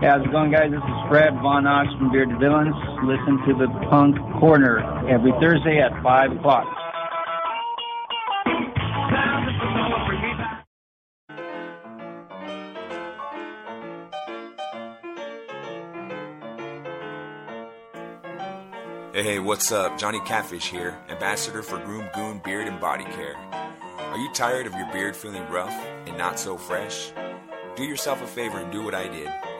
How's it going, guys? This is Fred Von Ox from Bearded Villains. Listen to the Punk Corner every Thursday at 5 o'clock. Hey, hey, what's up? Johnny Catfish here, ambassador for Groom Goon Beard and Body Care. Are you tired of your beard feeling rough and not so fresh? Do yourself a favor and do what I did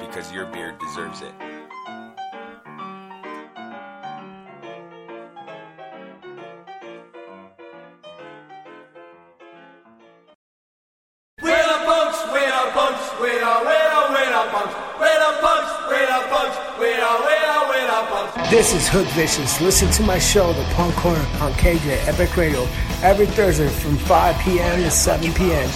because your beard deserves it. This is Hood Vicious. Listen to my show, The Punk Corner, on KJ Epic Radio, every Thursday from 5 p.m. to 7 p.m.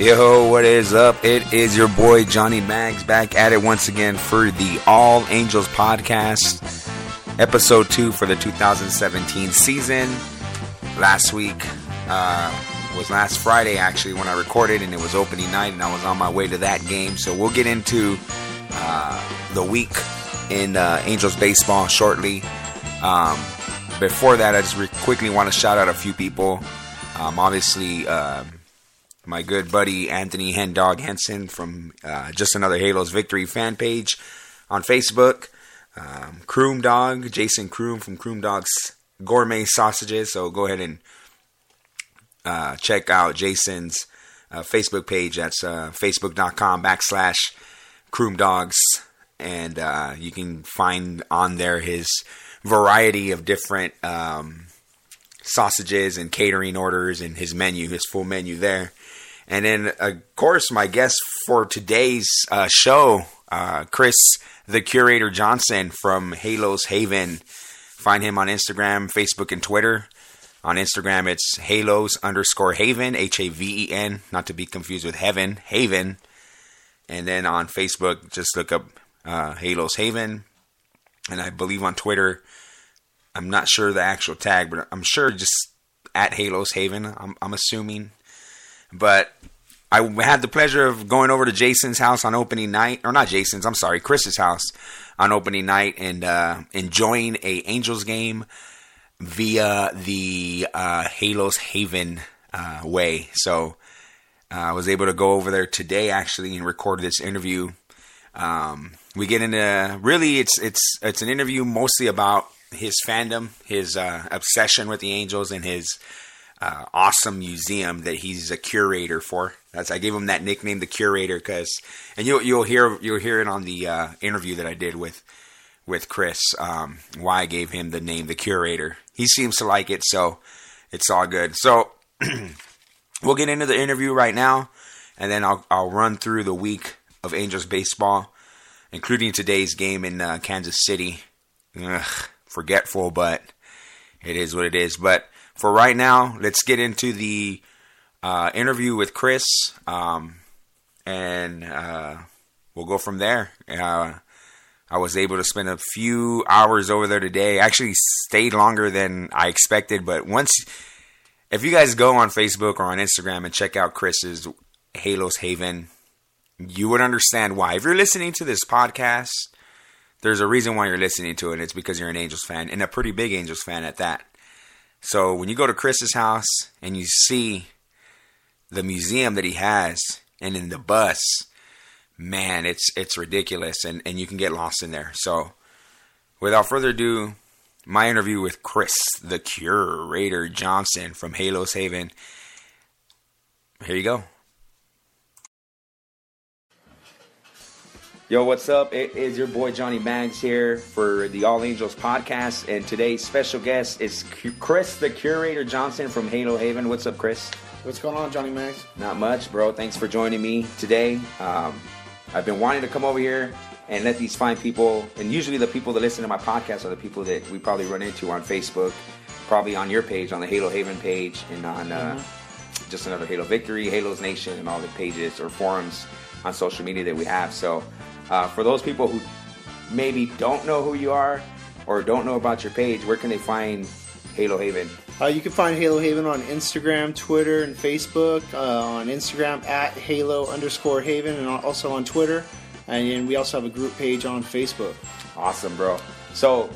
Yo, what is up? It is your boy Johnny Mags back at it once again for the All Angels podcast, episode two for the 2017 season. Last week uh, was last Friday actually when I recorded, and it was opening night, and I was on my way to that game. So we'll get into uh, the week in uh, Angels baseball shortly. Um, before that, I just re- quickly want to shout out a few people. Um, obviously. um my good buddy Anthony Hendog Henson from uh, Just Another Halos Victory fan page on Facebook. Um, Croom Dog, Jason Croom from Croom Dog's Gourmet Sausages. So go ahead and uh, check out Jason's uh, Facebook page. That's uh, facebook.com backslash Croom Dogs. And uh, you can find on there his variety of different um, sausages and catering orders and his menu, his full menu there. And then, of course, my guest for today's uh, show, uh, Chris, the curator Johnson from Halos Haven. Find him on Instagram, Facebook, and Twitter. On Instagram, it's Halos underscore Haven, H A V E N, not to be confused with Heaven, Haven. And then on Facebook, just look up uh, Halos Haven. And I believe on Twitter, I'm not sure the actual tag, but I'm sure just at Halos Haven, I'm, I'm assuming. But I had the pleasure of going over to Jason's house on opening night, or not Jason's, I'm sorry, Chris's house on opening night, and uh, enjoying a Angels game via the uh, Halos Haven uh, way. So uh, I was able to go over there today actually and record this interview. Um, we get into really it's it's it's an interview mostly about his fandom, his uh, obsession with the Angels, and his uh, awesome museum that he's a curator for. That's I gave him that nickname, the curator, because and you'll you'll hear you'll hear it on the uh, interview that I did with with Chris. Um, why I gave him the name, the curator. He seems to like it, so it's all good. So we'll get into the interview right now, and then I'll I'll run through the week of Angels baseball, including today's game in uh, Kansas City. Ugh, forgetful, but it is what it is. But for right now, let's get into the uh, interview with Chris, um, and uh, we'll go from there. Uh, I was able to spend a few hours over there today. Actually, stayed longer than I expected. But once, if you guys go on Facebook or on Instagram and check out Chris's Halos Haven, you would understand why. If you're listening to this podcast, there's a reason why you're listening to it. It's because you're an Angels fan and a pretty big Angels fan at that. So when you go to Chris's house and you see the museum that he has and in the bus, man, it's it's ridiculous and, and you can get lost in there. So without further ado, my interview with Chris, the curator Johnson from Halos Haven. Here you go. Yo, what's up? It is your boy Johnny Mags here for the All Angels podcast, and today's special guest is Chris, the curator Johnson from Halo Haven. What's up, Chris? What's going on, Johnny Mags? Not much, bro. Thanks for joining me today. Um, I've been wanting to come over here and let these fine people, and usually the people that listen to my podcast are the people that we probably run into on Facebook, probably on your page, on the Halo Haven page, and on uh, mm-hmm. just another Halo Victory, Halos Nation, and all the pages or forums on social media that we have. So uh, for those people who maybe don't know who you are or don't know about your page, where can they find Halo Haven? Uh, you can find Halo Haven on Instagram, Twitter, and Facebook. Uh, on Instagram at Halo underscore Haven, and also on Twitter. And we also have a group page on Facebook. Awesome, bro. So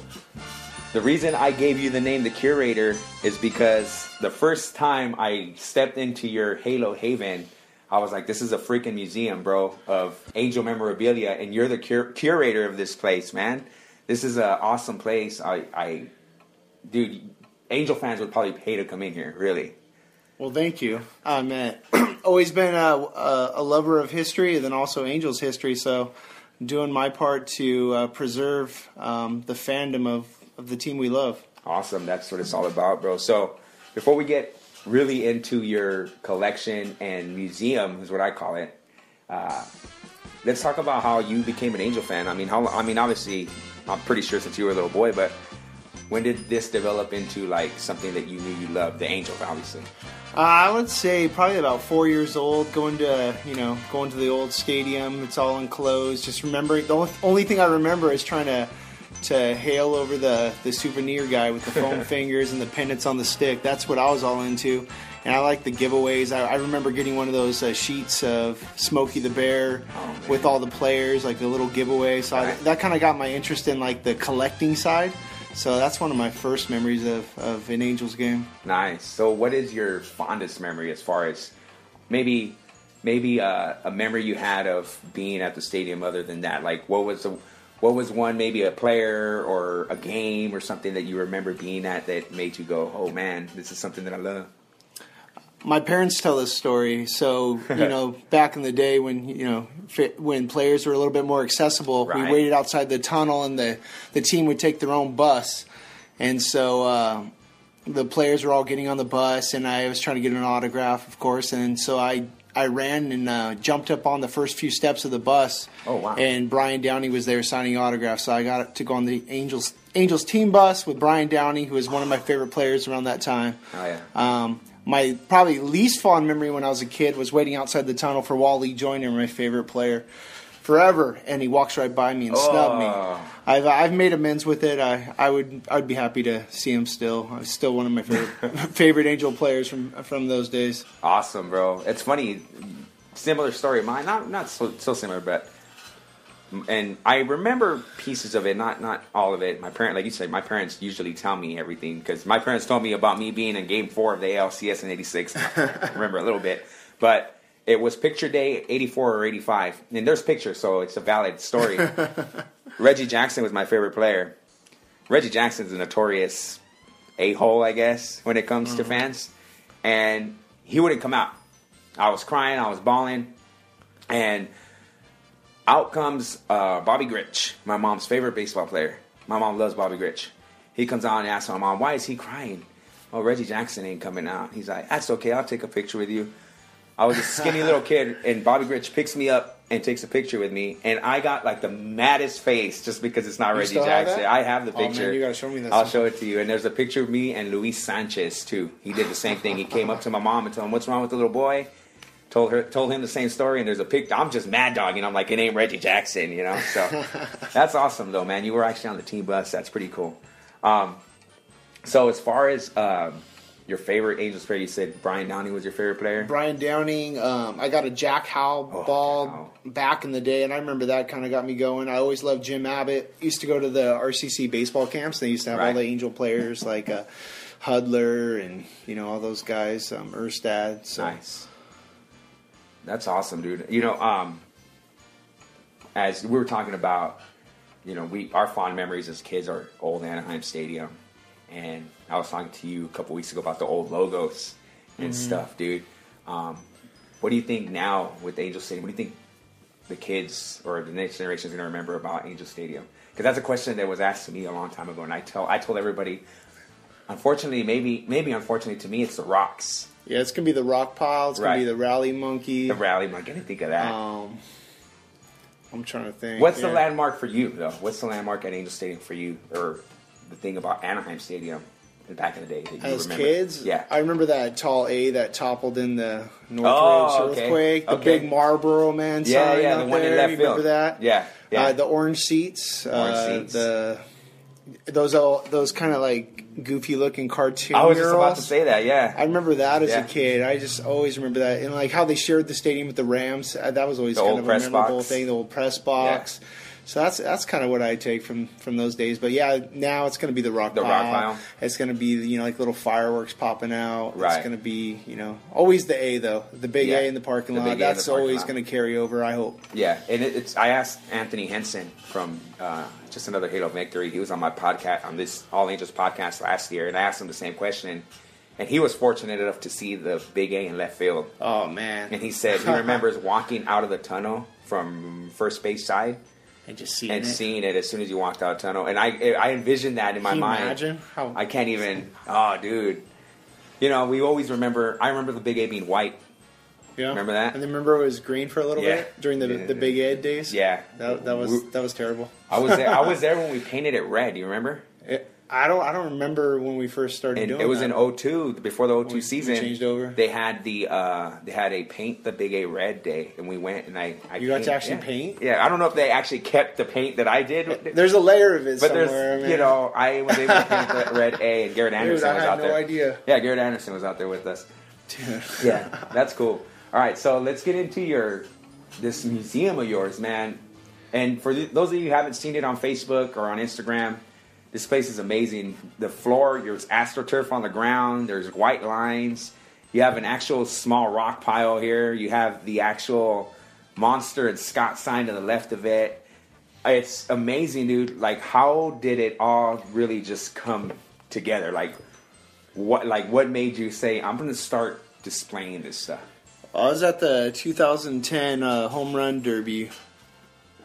the reason I gave you the name the curator is because the first time I stepped into your Halo Haven, I was like, this is a freaking museum, bro, of angel memorabilia, and you're the cur- curator of this place, man. This is an awesome place. I, I, dude, angel fans would probably pay to come in here, really. Well, thank you. I'm uh, always been a, a, a, lover of history, and then also angels history. So, doing my part to uh, preserve um, the fandom of, of the team we love. Awesome. That's what it's all about, bro. So, before we get really into your collection and museum is what I call it. Uh, let's talk about how you became an Angel fan. I mean, how I mean, obviously, I'm pretty sure since you were a little boy, but when did this develop into like something that you knew you loved? The Angels, obviously. Uh, I would say probably about four years old, going to you know going to the old stadium. It's all enclosed. Just remembering the only thing I remember is trying to to hail over the, the souvenir guy with the foam fingers and the pennants on the stick. That's what I was all into. And I like the giveaways. I, I remember getting one of those uh, sheets of Smokey the Bear oh, with all the players, like the little giveaway. So I, that kind of got my interest in like the collecting side. So that's one of my first memories of, of an Angels game. Nice. So what is your fondest memory as far as maybe maybe uh, a memory you had of being at the stadium other than that? Like what was the what was one maybe a player or a game or something that you remember being at that made you go, "Oh man, this is something that I love"? My parents tell this story. So you know, back in the day when you know when players were a little bit more accessible, right. we waited outside the tunnel, and the the team would take their own bus, and so. Uh, the players were all getting on the bus, and I was trying to get an autograph, of course. And so I I ran and uh, jumped up on the first few steps of the bus. Oh wow! And Brian Downey was there signing autographs, so I got to go on the Angels Angels team bus with Brian Downey, who was one of my favorite players around that time. Oh yeah. Um, my probably least fond memory when I was a kid was waiting outside the tunnel for Wally Joyner, my favorite player forever, and he walks right by me and oh. snubbed me. I've I've made amends with it. I I would I'd be happy to see him still. He's still one of my favorite favorite Angel players from from those days. Awesome, bro. It's funny. Similar story of mine. Not not so, so similar, but and I remember pieces of it, not not all of it. My parent, like you said, my parents usually tell me everything because my parents told me about me being in Game Four of the ALCS in '86. I remember a little bit, but it was picture day 84 or 85. And there's pictures, so it's a valid story. Reggie Jackson was my favorite player. Reggie Jackson's a notorious a hole, I guess, when it comes mm-hmm. to fans. And he wouldn't come out. I was crying, I was bawling. And out comes uh, Bobby Grich, my mom's favorite baseball player. My mom loves Bobby Grich. He comes out and asks my mom, Why is he crying? Oh, Reggie Jackson ain't coming out. He's like, That's okay, I'll take a picture with you. I was a skinny little kid, and Bobby Grich picks me up and takes a picture with me, and I got like the maddest face just because it's not you Reggie Jackson. Have I have the picture. Oh, man, you gotta show me that. I'll show it to you. And there's a picture of me and Luis Sanchez too. He did the same thing. He came up to my mom and told him, "What's wrong with the little boy?" told her told him the same story, and there's a pic. I'm just mad dogging. I'm like, it ain't Reggie Jackson, you know. So that's awesome, though, man. You were actually on the team bus. That's pretty cool. Um, so as far as um, your favorite Angels player, you said Brian Downey was your favorite player. Brian Downing. Um, I got a Jack Howell Oh, ball Howell. back in the day, and I remember that kind of got me going. I always loved Jim Abbott. Used to go to the RCC baseball camps. They used to have all the Angel players like uh, Hudler and you know all those guys, um, Erstad. So Nice. That's awesome, dude. You know, um, as we were talking about, you know, we our fond memories as kids are old Anaheim Stadium, and I was talking to you a couple weeks ago about the old logos and stuff, dude. Um, what do you think now with Angel Stadium? What do you think the kids or the next generation is going to remember about Angel Stadium? Because that's a question that was asked to me a long time ago, and I tell I told everybody. Unfortunately, maybe maybe unfortunately to me, it's the rocks, yeah, it's gonna be the Rock Pile. It's gonna be the Rally Monkey. the rally. Monkey. I didn't think of that. Um, I'm trying to think. What's the landmark for you, though? What's the landmark at Angel Stadium for you, or the thing about Anaheim Stadium back in the day that you As remember? kids, yeah. I remember that tall A that toppled in the Northridge Oh, okay. earthquake. The Okay. big Marlboro man Yeah, sign yeah, the one in left you remember field. that? Yeah, yeah. Uh, the orange seats. Orange uh, seats. The those all those kind of like goofy looking cartoon. I was just about to say that. Yeah, I remember that as Yeah. a kid. I just always remember that, and like how they shared the stadium with the Rams. Uh, that was always The kind of a memorable box. thing. The old press box. So that's that's kind of what I take from from those days. But yeah, now it's going to be the rock The pile. rock pile. It's going to be you know like little fireworks popping out. Right. It's going to be you know always the A though, the big Yeah. A in the parking The lot. big A in the That's parking always going to carry over. I hope. yeah. And it, it's. I asked Anthony Henson from uh, just another Halo Victory. He was on my podcast on this All Angels podcast last year, and I asked him the same question. And he was fortunate enough to see the big A in left field. Oh man, And he said he remembers walking out of the tunnel from first base side and just seeing and it. seeing it as soon as you walked out of tunnel. And I I envisioned that in my Can you mind. imagine how I can't even. Oh, dude. You know, we always remember. I remember the Big A being white. yeah. remember that? And then remember it was green for a little Yeah. bit during the Yeah. the Big Ed days. Yeah, That, that was We- that was terrible. I was there. I was there when we painted it red. Do You remember? It, I don't I don't remember when we first started And doing it It was that. in 02, before the 02 We- we season. changed over. They had the uh, they had a paint the Big A red day, and we went and I. I You got to actually yeah. paint? Yeah, I don't know if they actually kept the paint that I did. There's a layer of it But somewhere. there's, man. you know, I was able to paint the red A, and Garrett Dude, Anderson I was had out no there. idea. Yeah, Garrett Anderson was out there with us. Yeah, that's cool. All right, so let's get into your this museum of yours, man. And for th- those of you who haven't seen it on Facebook or on Instagram, this place is amazing. The floor, there's astroturf on the ground. There's white lines. You have an actual small rock pile here. You have the actual monster and Scott sign to the left of it. It's amazing, dude. Like, how did it all really just come together? Like, what, like, what made you say, "I'm to start displaying this stuff"? I was at the 2010 uh, home run derby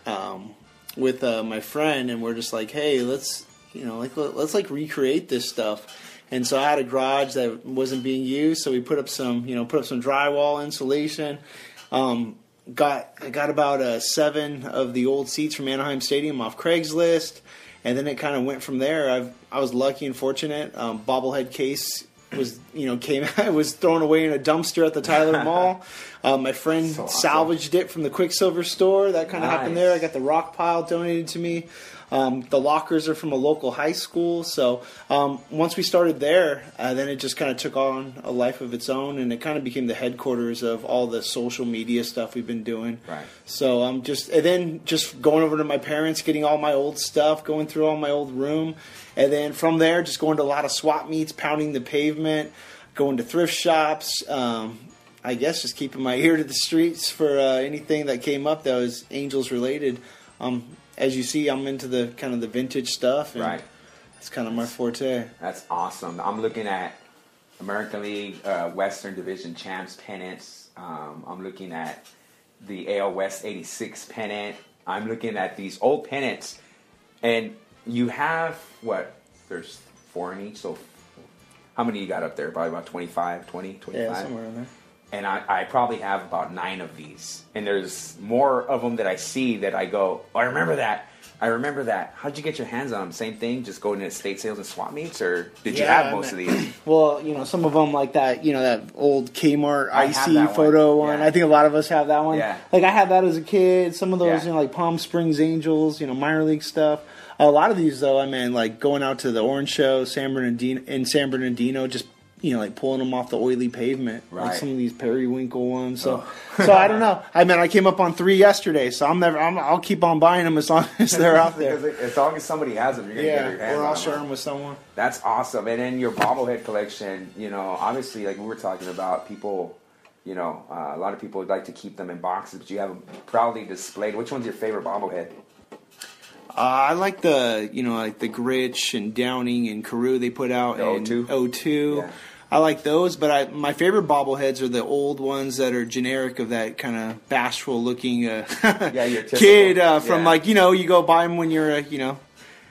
um, with uh, my friend, and we're just like, hey, let's you know, like let- let's like recreate this stuff. And so I had a garage that wasn't being used, so we put up some you know put up some drywall insulation. Um, got I got about uh, seven of the old seats from Anaheim Stadium off Craigslist, and then it kind of went from there. I've, I was lucky and fortunate. Um, bobblehead case was you know came I was thrown away in a dumpster at the Tyler Mall. Uh, my friend So awesome. salvaged it from the Quiksilver store. That kind of happened there. I got the rock pile donated to me. Um, the lockers are from a local high school. So um, once we started there, uh, then it just kind of took on a life of its own, and it kind of became the headquarters of all the social media stuff we've been doing. Right. So I'm just and then just going over to my parents, getting all my old stuff, going through all my old room, and then from there just going to a lot of swap meets, pounding the pavement, going to thrift shops. Um, I guess just keeping my ear to the streets for uh, anything that came up that was Angels related. Um, as you see, I'm into the kind of the vintage stuff, and Right. It's kind of my forte. That's awesome. I'm looking at American League uh, Western Division champs pennants. Um, I'm looking at the AL West '86 pennant. I'm looking at these old pennants, and you have what? There's four in each. So, how many you got up there? Probably about 25, 20, 25. Yeah, somewhere in there. And I, I probably have about nine of these. And there's more of them that I see that I go, oh, I remember that. I remember that. How'd you get your hands on them? Same thing, just going to estate sales and swap meets, or did you Yeah, have most of these? Well, you know, some of them like that, you know, that old Kmart I have icy one. photo one. Yeah. I think a lot of us have that one. Yeah. Like I had that as a kid. Some of those, Yeah. you know, like Palm Springs Angels, you know, minor league stuff. A lot of these, though, I mean, like going out to the Orange Show, San Bernardino, in San Bernardino, just you know, like pulling them off the oily pavement, like some of these periwinkle ones. So, Oh. so I don't know. I mean, I came up on three yesterday, so I'm never. I'm, I'll keep on buying them as long as they're out there. as long as somebody has them, you're gonna get your Yeah, hands or I'll share them with someone. That's awesome. And then your bobblehead collection, you know, obviously, like we were talking about, people, you know, uh, a lot of people would like to keep them in boxes, but you have them proudly displayed. Which one's your favorite bobblehead? Uh, I like the you know like the Grich and Downing and Carew they put out The in 02? 02. Yeah. I like those, but I, my favorite bobbleheads are the old ones that are generic of that kind of bashful looking uh, Yeah, kid uh, from yeah. like you know you go buy them when you're uh, you know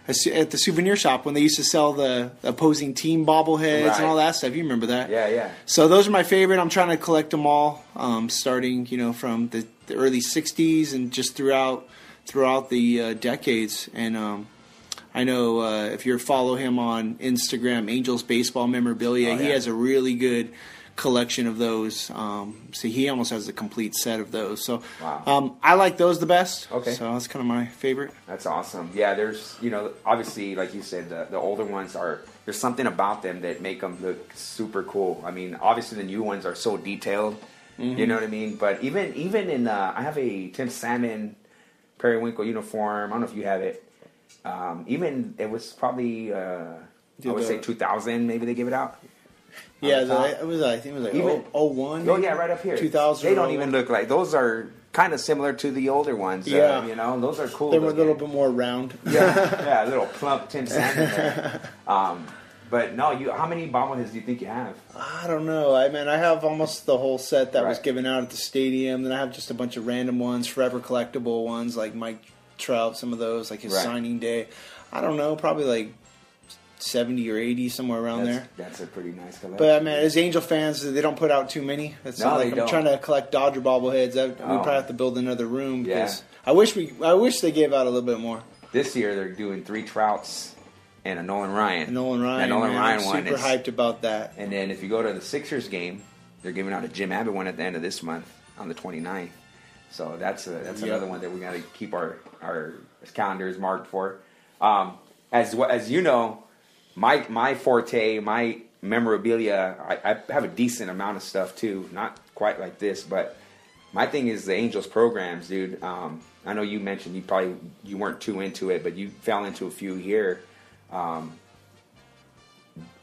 a at the souvenir shop when they used to sell the opposing team bobbleheads Right. and all that stuff. You remember that? Yeah, yeah. So those are my favorite. I'm trying to collect them all, um, starting you know from the, the early '60s and just throughout throughout the uh, decades. And um, I know uh, if you follow him on Instagram, Angels Baseball Memorabilia, Oh, he has a really good collection of those. Um, so he almost has a complete set of those. So Wow. um, I like those the best. Okay. So that's kind of my favorite. That's awesome. Yeah, there's, you know, obviously, like you said, the, the older ones are, there's something about them that make them look super cool. I mean, obviously, the new ones are so detailed. You know what I mean? But even, even in, uh, I have a Tim Salmon periwinkle uniform. I don't know if you have it. Um, even, it was probably, uh, I would say 2000, maybe they gave it out. Yeah, it was I think it was like Even- oh, 01. Oh yeah, right up here. 2000. They don't even look like those are kind of similar to the older ones. uh, Yeah. you know, those are cool. They were a little bit more round. yeah, yeah, a little plump Tim Salmon there. Um, but no, you. How many bobbleheads do you think you have? I don't know. I mean, I have almost the whole set that was given out at the stadium. Then I have just a bunch of random ones, forever collectible ones, like Mike Trout, some of those, like his Right. signing day. I don't know, probably like seventy or eighty, somewhere around That's, there. that's a pretty nice collection. But I mean, as Angel fans, they don't put out too many. It's No, like I'm don't. trying to collect Dodger bobbleheads. I, We Oh. probably have to build another room Yeah. because I wish we, I wish they gave out a little bit more. this year they're doing three Trouts and a Nolan Ryan. And Nolan Ryan, That Nolan man, Ryan I'm one super hyped about that. And then if you go to the Sixers game, they're giving out a Jim Abbott one at the end of this month on the 29th. So that's a, that's Yep. another one that we got to keep our our calendars marked for. Um, as as you know, my my forte, my memorabilia, I, I have a decent amount of stuff too. Not quite like this, but my thing is the Angels programs, dude. Um, I know you mentioned you probably you weren't too into it, but you fell into a few here. Um,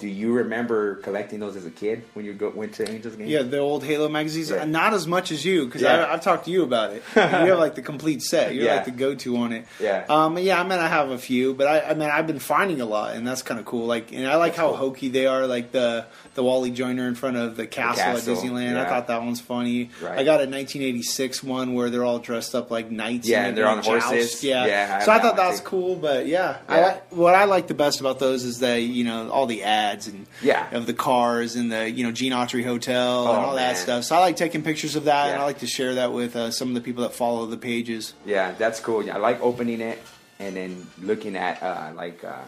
do you remember collecting those as a kid when you go, went to Angels games? Yeah, the old Halo magazines. Yeah. Not as much as you, because Yeah. I've talked to you about it. you have like the complete set. You're Yeah. like the go-to on it. Yeah. Um. Yeah. I mean, I have a few, but I, I mean, I've been finding a lot, and that's kind of cool. Like, and I like how hokey they are. Like the the Wally Joyner in front of the castle, castle, at Disneyland. I thought that one's funny. Right. I got a 1986 one where they're all dressed up like knights. Yeah, and they're on gonna horses. joust. Yeah. Yeah, I so I thought that was cool, but yeah, I what I like the best about those is that you know all the ads and Yeah. of the cars and the you know Gene Autry Hotel and Oh, all that stuff. So I like taking pictures of that, and I like to share that with uh, some of the people that follow the pages. Yeah, that's cool. Yeah, I like opening it and then looking at uh, like uh,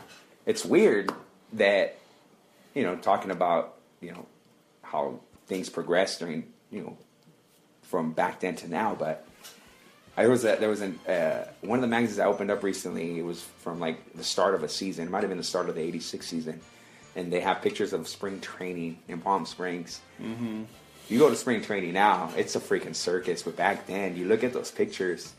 it's weird that you know talking about you know how things progress during you know from back then to now, but. I was a, there was an uh, one of the magazines I opened up recently. It was from like the start of a season. It might have been the start of the '86 season, and they have pictures of spring training in Palm Springs. Mm-hmm. You go to spring training now, it's a freaking circus. But back then, you look at those pictures,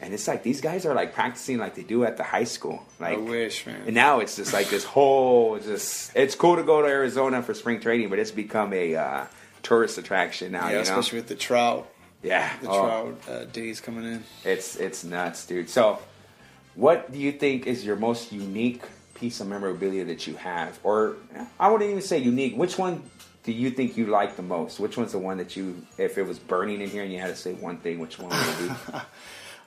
and it's like these guys are like practicing like they do at the high school. Like, I wish, man. And now it's just like this whole just. It's cool to go to Arizona for spring training, but it's become a uh, tourist attraction now. yeah, you know? especially with the trout, yeah, the Oh. trout uh, days coming in. It's it's nuts, dude. So, what do you think is your most unique piece of memorabilia that you have, or I wouldn't even say unique? Which one do you think you like the most? Which one's the one that you, if it was burning in here and you had to say one thing, which one would it be?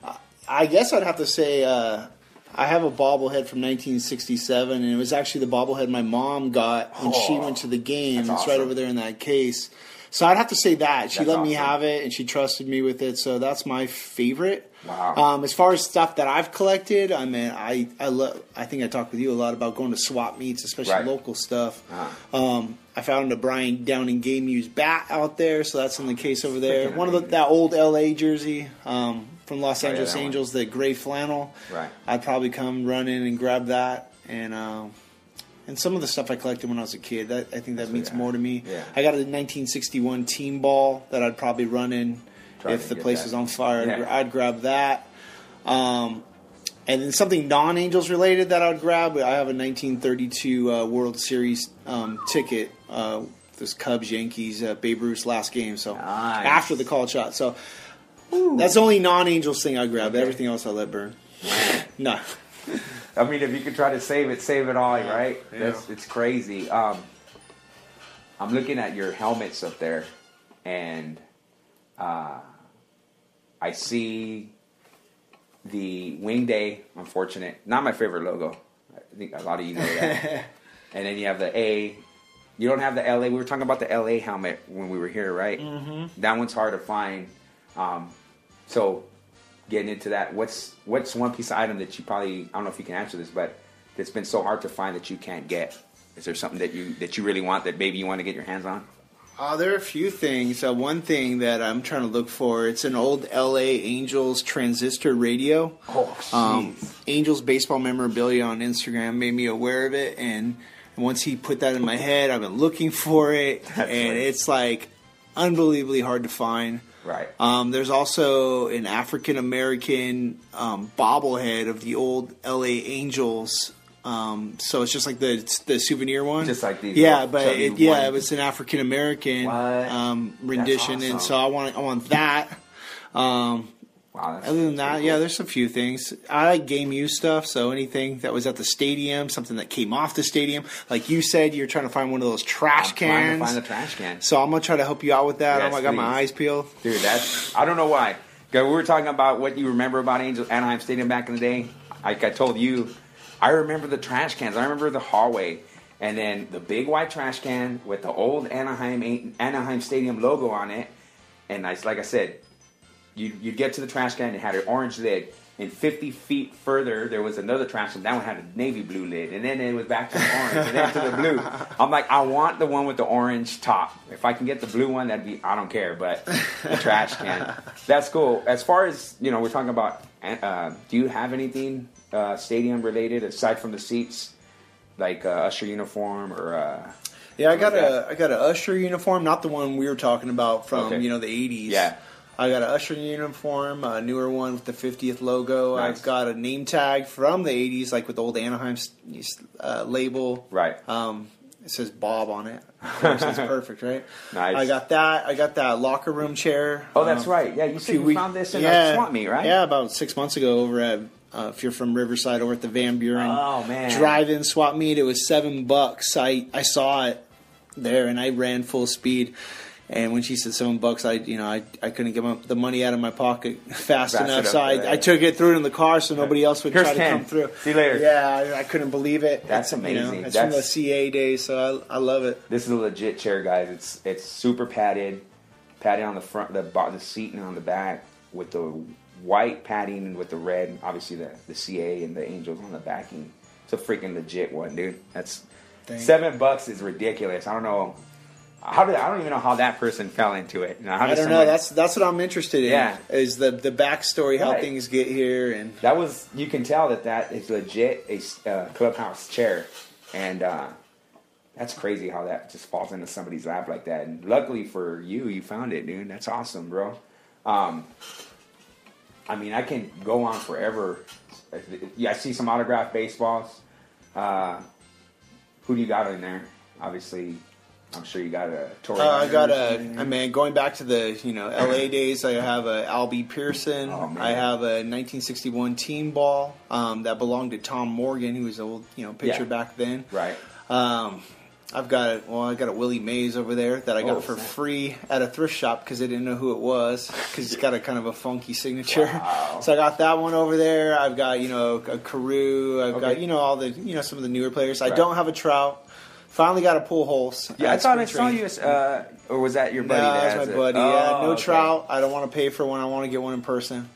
I guess I'd have to say uh, I have a bobblehead from 1967, and it was actually the bobblehead my mom got when she Oh, went to the game. It's right over there in that case. So I'd have to say that she That's let me have it, and she trusted me with it. So that's my favorite. Wow. Um, as far as stuff that I've collected, I mean, I I love. I think I talked with you a lot about going to swap meets, especially Right. local stuff. Uh-huh. Um, I found a Brian Downing Game Used bat out there, so that's in the case over there. Freaking One of the, that old LA jersey um, from Los Oh, yeah, Angeles one. Angels, the gray flannel. Right. I'd probably come run in and grab that, and um, and some of the stuff I collected when I was a kid. That I think that means yeah. more to me. Yeah. I got a 1961 team ball that I'd probably run in Try if the place that. was on fire. I'd, gra- I'd grab that. Um, and then something non-Angels related that I'd grab. I have a 1932 uh, World Series um, ticket. Uh, this Cubs Yankees uh, Babe Ruth's last game. So Nice. after the call shot. So that's the only non-Angels thing I grab. Okay. Everything else I let burn. no. I mean, if you could try to save it, save it all, right? Yeah. That's it's crazy. Um, I'm looking at your helmets up there, and uh, I see the Wing Day. Unfortunate, not my favorite logo. I think a lot of you know that. and then you have the A. You don't have the LA. We were talking about the LA helmet when we were here, right? Mm-hmm. That one's hard to find. Um, so getting into that, what's what's one piece of item that you probably I don't know if you can answer this, but that's been so hard to find that you can't get? Is there something that you that you really want that maybe you want to get your hands on? Uh, there are a few things. Uh, one thing that I'm trying to look for, it's an old LA Angels transistor radio. Oh, Um, Angels baseball memorabilia on Instagram made me aware of it, and once he put that in my head, I've been looking for it, and funny. it's like unbelievably hard to find. Right. Um, there's also an African American um, bobblehead of the old LA Angels. Um, so it's just like the the souvenir one, Just like these Yeah, but it, yeah, ones. it was an African American um, rendition, awesome. and so I want I want that. Um, Wow. Other than that, pretty yeah, there's a few things. I like game use stuff, so anything that was at the stadium, something that came off the stadium, like you said, you're trying to find one of those trash I'm trying cans. to find the trash can. so I'm gonna try to help you out with that. Yes, oh, I got my eyes peeled. Dude, that's I don't know why. We were talking about what you remember about Angel Anaheim Stadium back in the day. Like I told you, I remember the trash cans. I remember the hallway, and then the big white trash can with the old Anaheim Anaheim Stadium logo on it. And I, like I said, you you'd get to the trash can and it had an orange lid. And 50 feet further, there was another trash can. That one had a navy blue lid. And then it was back to the orange and then to the blue. I'm like, I want the one with the orange top. If I can get the blue one, that'd be, I don't care. But the trash can. That's cool. As far as, you know, we're talking about, uh, do you have anything uh, stadium related aside from the seats? Like uh, Usher uniform or. Uh, Yeah, I got Like a I got a Usher uniform, not the one we were talking about from Okay. you know the '80s. Yeah. I got a Usher uniform, a newer one with the 50th logo. Nice. I've got a name tag from the 80s, like with the old Anaheim uh, label. Right. Um, it says Bob on it. Of course, that's perfect, right? Nice. I got that. I got that locker room chair. oh, that's um, right. Yeah, you said you week- found this in yeah, a swap meet, right? Yeah, about six months ago over at. Uh, if you're from Riverside, over at the Van Buren Oh, man. drive-in swap meet, it was seven bucks. I I saw it there, and I ran full speed. And when she said seven bucks, I you know I, I couldn't get my, the money out of my pocket fast, Fast enough, enough so I. I took it, threw it in the car, so nobody else would Here's try to come through. See you later. Yeah, I, I couldn't believe it. That's It's, you know, amazing. it's from the CA days, so I, I love it. This is a legit chair, guys. It's it's super padded, padded on the front, the the seat, and on the back with the white padding and with the red. Obviously, the the CA and the Angels on the backing. It's a freaking legit one, dude. That's seven bucks is ridiculous. I don't know how did I don't even know how that person fell into it. You know, how I don't know. That's that's what I'm interested in. Yeah. is the the backstory, how Right. things get here, and that was you can tell that that is legit a uh, clubhouse chair, and uh, that's crazy how that just falls into somebody's lap like that. And luckily for you, you found it, dude. That's awesome, bro. Um, I mean, I can go on forever. Yeah, I see some autographed baseballs. Uh, who do you got in there? Obviously, I'm sure you got a Tory. Uh, I got a. I mean, going back to the you know L.A. days, I have a Albie Pearson. Oh. I have a 1961 team ball um, that belonged to Tom Morgan, who was an old you know pitcher Yeah. back then. right. Um, I've got a, well, I got a Willie Mays over there that I got Oh, for snap. free at a thrift shop because they didn't know who it was because it's got a kind of a funky signature. Wow. So I got that one over there. I've got you know a Carew. I've got you know all the you know some of the newer players. I don't have a Trout. Finally got a Pujols. Yeah, I thought I saw you. Uh, or was that your No, buddy? that that's my it? buddy. yeah, Oh, no okay. trout. I don't want to pay for one. I want to get one in person.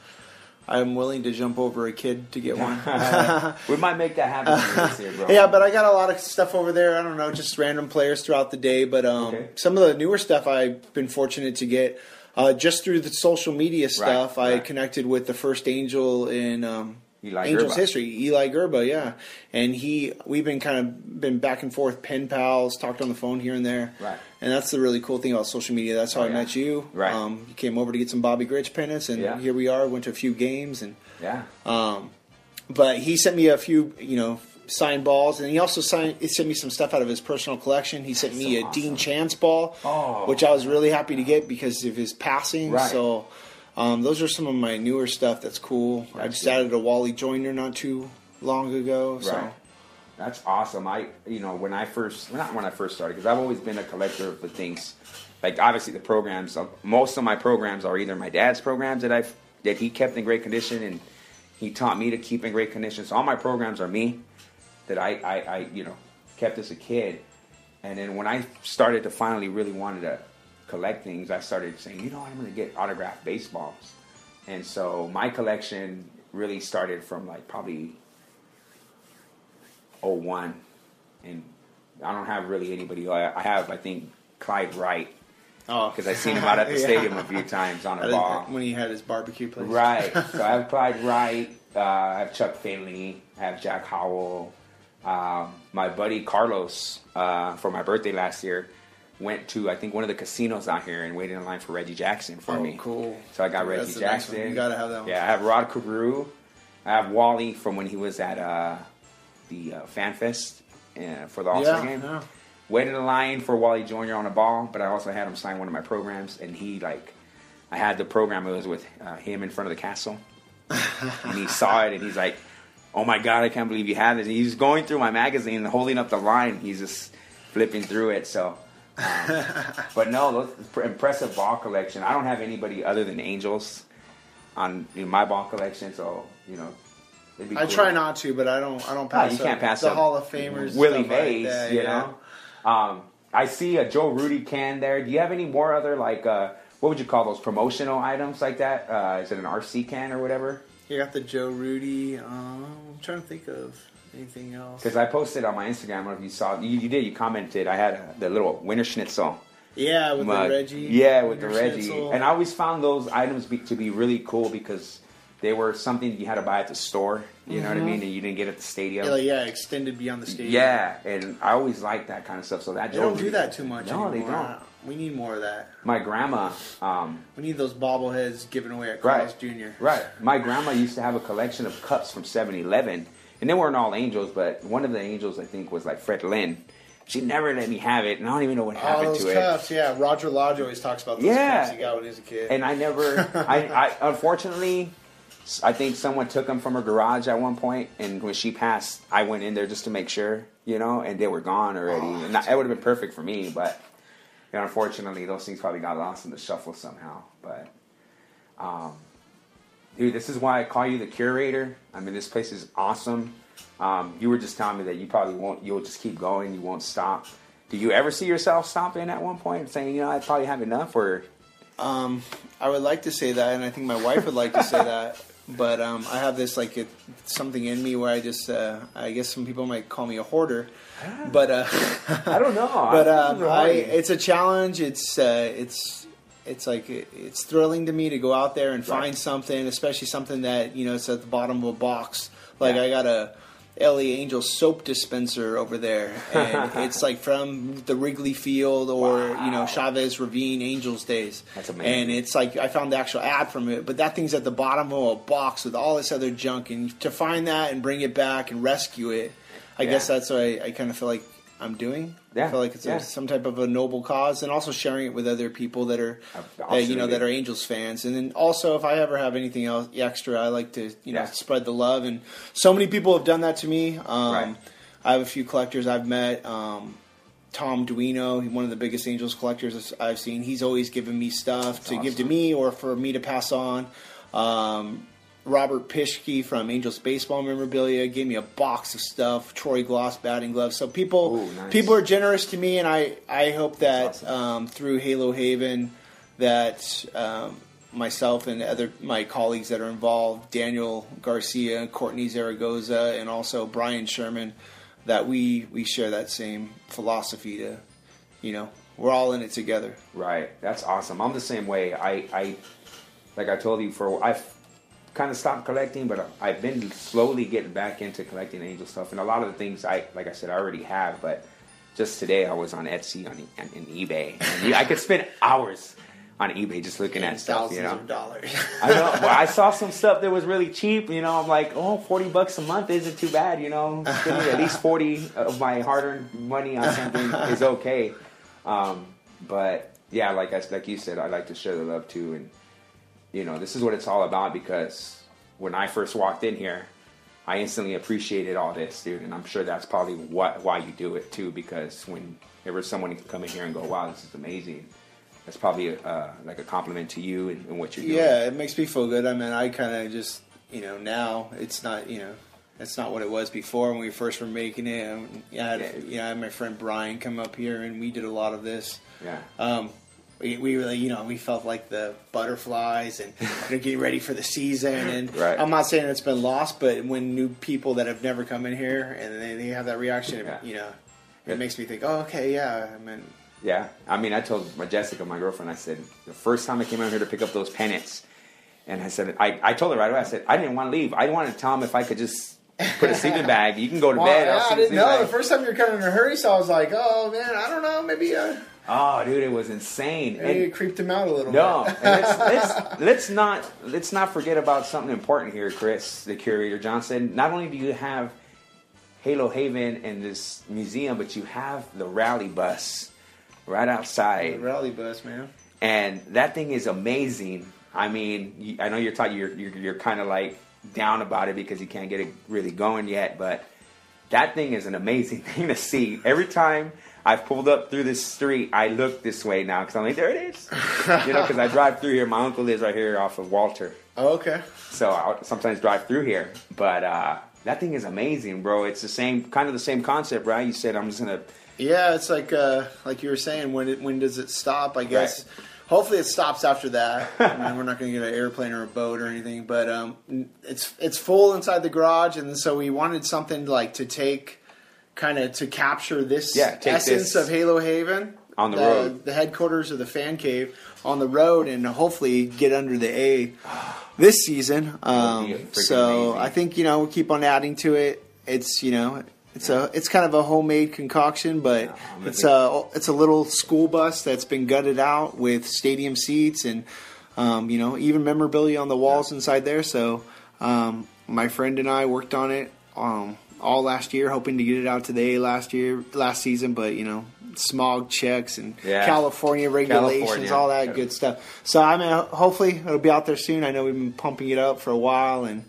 I'm willing to jump over a kid to get one. we might make that happen this year, bro. Yeah, but I got a lot of stuff over there. I don't know, just random players throughout the day. But um, Okay. some of the newer stuff I've been fortunate to get uh, just through the social media stuff. I right. connected with the first angel in um, Eli Angels Grba. history, Eli Grba. Yeah, and he we've been kind of been back and forth, pen pals, talked on the phone here and there. Right. And that's the really cool thing about social media. That's how Oh, I yeah. met you. Right. Um, you came over to get some Bobby Grich pennants, and Yeah. here we are. Went to a few games and. yeah. Um, but he sent me a few, you know, signed balls, and he also signed. He sent me some stuff out of his personal collection. He sent me so a Dean. Chance ball, Oh. which I was really happy to get because of his passing. Right. So. Um, those are some of my newer stuff that's cool. I That's just good. added a Wally Joyner not too long ago. So Right. That's awesome. I, you know, when I first, well, not when I first started, because I've always been a collector of the things. Like obviously the programs, uh, most of my programs are either my dad's programs that I've that he kept in great condition, and he taught me to keep in great condition. So all my programs are me that I, I, I you know, kept as a kid. And then when I started to finally really wanted to collect things, I started saying, you know what, I'm going to get autographed baseballs. And so my collection really started from like probably 01 and I don't have really anybody. I I have, I think, Clyde Wright oh, because I've seen him out at the Yeah. stadium a few times on a ball. when he had his barbecue place. Right. So I have Clyde Wright. Uh, I have Chuck Finley. I have Jack Howell. Um, my buddy Carlos, uh, for my birthday last year, went to I think one of the casinos out here and waited in line for Reggie Jackson for Oh, me. cool. So I got Dude, Reggie that's the next Jackson. You gotta have that one. Yeah, I have Rod Carew. I have Wally from when he was at uh, the uh, Fan Fest uh, for the All Star Yeah, game. yeah. Waited in line for Wally Jr. on a ball, but I also had him sign one of my programs, and he like, I had the program. It was with uh, him in front of the castle, and he saw it, and he's like, "Oh my god, I can't believe you have this." And he's going through my magazine, and holding up the line. He's just flipping through it. So, but no, those impressive ball collection. I don't have anybody other than Angels on in my ball collection, so you know. I try not to, but I don't. I don't No, pass. you can't pass the up Hall of Famers. Willie stuff like Mays, that, you yeah. know. Um, I see a Joe Rudi can there. Do you have any more other like uh, what would you call those promotional items like that? Uh, is it an RC can or whatever? You got the Joe Rudi. Um, I'm trying to think of anything else. Because I posted on my Instagram. I don't know if you saw. You, you did. You commented. I had a, the little Wienerschnitzel. Yeah, with mug. the Reggie. Yeah, with the Reggie. Schnitzel. And I always found those items be, to be really cool because they were something you had to buy at the store. You know what I mean? And you didn't get at the stadium. Mm-hmm. yeah, yeah, extended beyond the stadium. Yeah, and I always liked that kind of stuff. So that They don't do that too much No, anymore. they don't. We need more of that. My grandma, um, We need those bobbleheads given away at Right. Carl's Jr. right? My grandma used to have a collection of cups from 7-Eleven, and they weren't all angels, but one of the angels I think was like Fred Lynn. She never let me have it, and I don't even know what All happened those to cups, yeah. Roger Lodge always talks about those Yeah. cups he got when he was a kid. And I never, I, I unfortunately, I think someone took them from her garage at one point, and when she passed, I went in there just to make sure, you know, and they were gone already. Oh, and that, it would have been perfect for me, but you know, unfortunately, those things probably got lost in the shuffle somehow. But, um, dude, this is why I call you the curator. I mean, this place is awesome. Um, you were just telling me that you probably won't. You'll just keep going. You won't stop. Do you ever see yourself stopping at one point and saying, you know, I probably have enough, or Um, I would like to say that, and I think my wife would like to say that. But um, I have this like it, something in me where I just, uh, I guess some people might call me a hoarder. But uh, I don't know. but um, I, it's a challenge. It's uh, it's it's like it's thrilling to me to go out there and Right. find something, especially something that you know it's at the bottom of a box. Like Yeah. I got a LA Angel soap dispenser over there, and it's like from the Wrigley Field or you know Chavez Ravine Angels days. That's amazing. And it's like I found the actual ad from it, but that thing's at the bottom of a box with all this other junk, and to find that and bring it back and rescue it, I Yeah. guess that's what I, I kind of feel like I'm doing. Yeah, I feel like it's yeah. a, some type of a noble cause, and also sharing it with other people that are, you know, that are Angels fans. And then also, if I ever have anything else extra, I like to, you know, Yeah. spread the love. And so many people have done that to me. Um, Right. I have a few collectors I've met. Um, Tom Duino, one of the biggest Angels collectors I've seen. He's always given me stuff to give to me or for me to pass on. Um, Robert Pischke from Angels Baseball Memorabilia gave me a box of stuff. Troy Glaus batting gloves. So people, Ooh, nice. people are generous to me, and I, I hope that awesome. um, through Halo Haven, that um, myself and other my colleagues that are involved, Daniel Garcia, Courtney Zaragoza, and also Brian Sherman, that we we share that same philosophy to, you know, we're all in it together. Right. That's awesome. I'm the same way. I, I like I told you for I've kind of stopped collecting, but I've been slowly getting back into collecting angel stuff, and a lot of the things I like I said I already have, but just today I was on Etsy on, on, on eBay, and I could spend hours on eBay just looking at stuff. Thousands You know, of dollars. I know. Well, I saw some stuff that was really cheap. You know, I'm like, oh, 40 bucks a month isn't too bad. You know, at least 40 of my hard-earned money on something is okay. Um, but yeah, like I, like you said, I like to share the love too, and you know, this is what it's all about because when I first walked in here, I instantly appreciated all this, dude, and I'm sure that's probably what why you do it too. Because whenever someone can come in here and go, "Wow, this is amazing," that's probably a, uh, like a compliment to you and, and what you're doing. Yeah, it makes me feel good. I mean, I kind of just, you know, now it's not, you know, it's not what it was before when we first were making it. Yeah, I had, Yeah. yeah, I had my friend Brian come up here and we did a lot of this. yeah. Um, we, we really, you know, we felt like the butterflies and you know, getting ready for the season. And Right. I'm not saying it's been lost, but when new people that have never come in here and they, they have that reaction, Yeah. you know, it makes me think, oh, okay, yeah. I mean, Yeah, I mean, I told my Jessica, my girlfriend, I said the first time I came out here to pick up those pennants, and I said, I, I told her right away, I said I didn't want to leave. I wanted to tell him if I could just put a sleeping bag. You can go to well, bed. Yeah, I didn't know. bag." The first time you were coming of in a hurry, so I was like, oh, man, I don't know, maybe, uh, oh, dude, it was insane. maybe And- it creeped him out a little no, bit. let's, let's let's not let's not forget about something important here, Chris, the curator Johnson. Not only do you have Halo Haven and this museum, but you have the rally bus right outside. The rally bus, man. and that thing is amazing. I mean, I know you're talking, you're you're, you're kind of like down about it because you can't get it really going yet, but that thing is an amazing thing to see. Every time I've pulled up through this street, I look this way now because I'm like, there it is. you know, because I drive through here. My uncle lives right here off of Walter, Oh, okay. so I sometimes drive through here. But uh, that thing is amazing, bro. It's the same kind of the same concept, right? You said I'm just gonna Yeah, it's like uh, like you were saying. When it, when does it stop? I guess. Hopefully, it stops after that. I mean, we're not going to get an airplane or a boat or anything, but um, it's it's full inside the garage, and so we wanted something like to take, kind of to capture this Yeah, essence this of Halo Haven on the road. the headquarters of the fan cave on the road, and hopefully get under the A this season. Um, so amazing. I think you know we'll keep on adding to it. It's you know it's a it's kind of a homemade concoction, but I'm it's a it's a little school bus that's been gutted out with stadium seats and um, you know even memorabilia on the walls inside there. So um, my friend and I worked on it um, all last year, hoping to get it out to the A last year last season, but you know smog checks and Yeah. California regulations, California. all that good stuff. So I mean, hopefully it'll be out there soon. I know we've been pumping it up for a while, and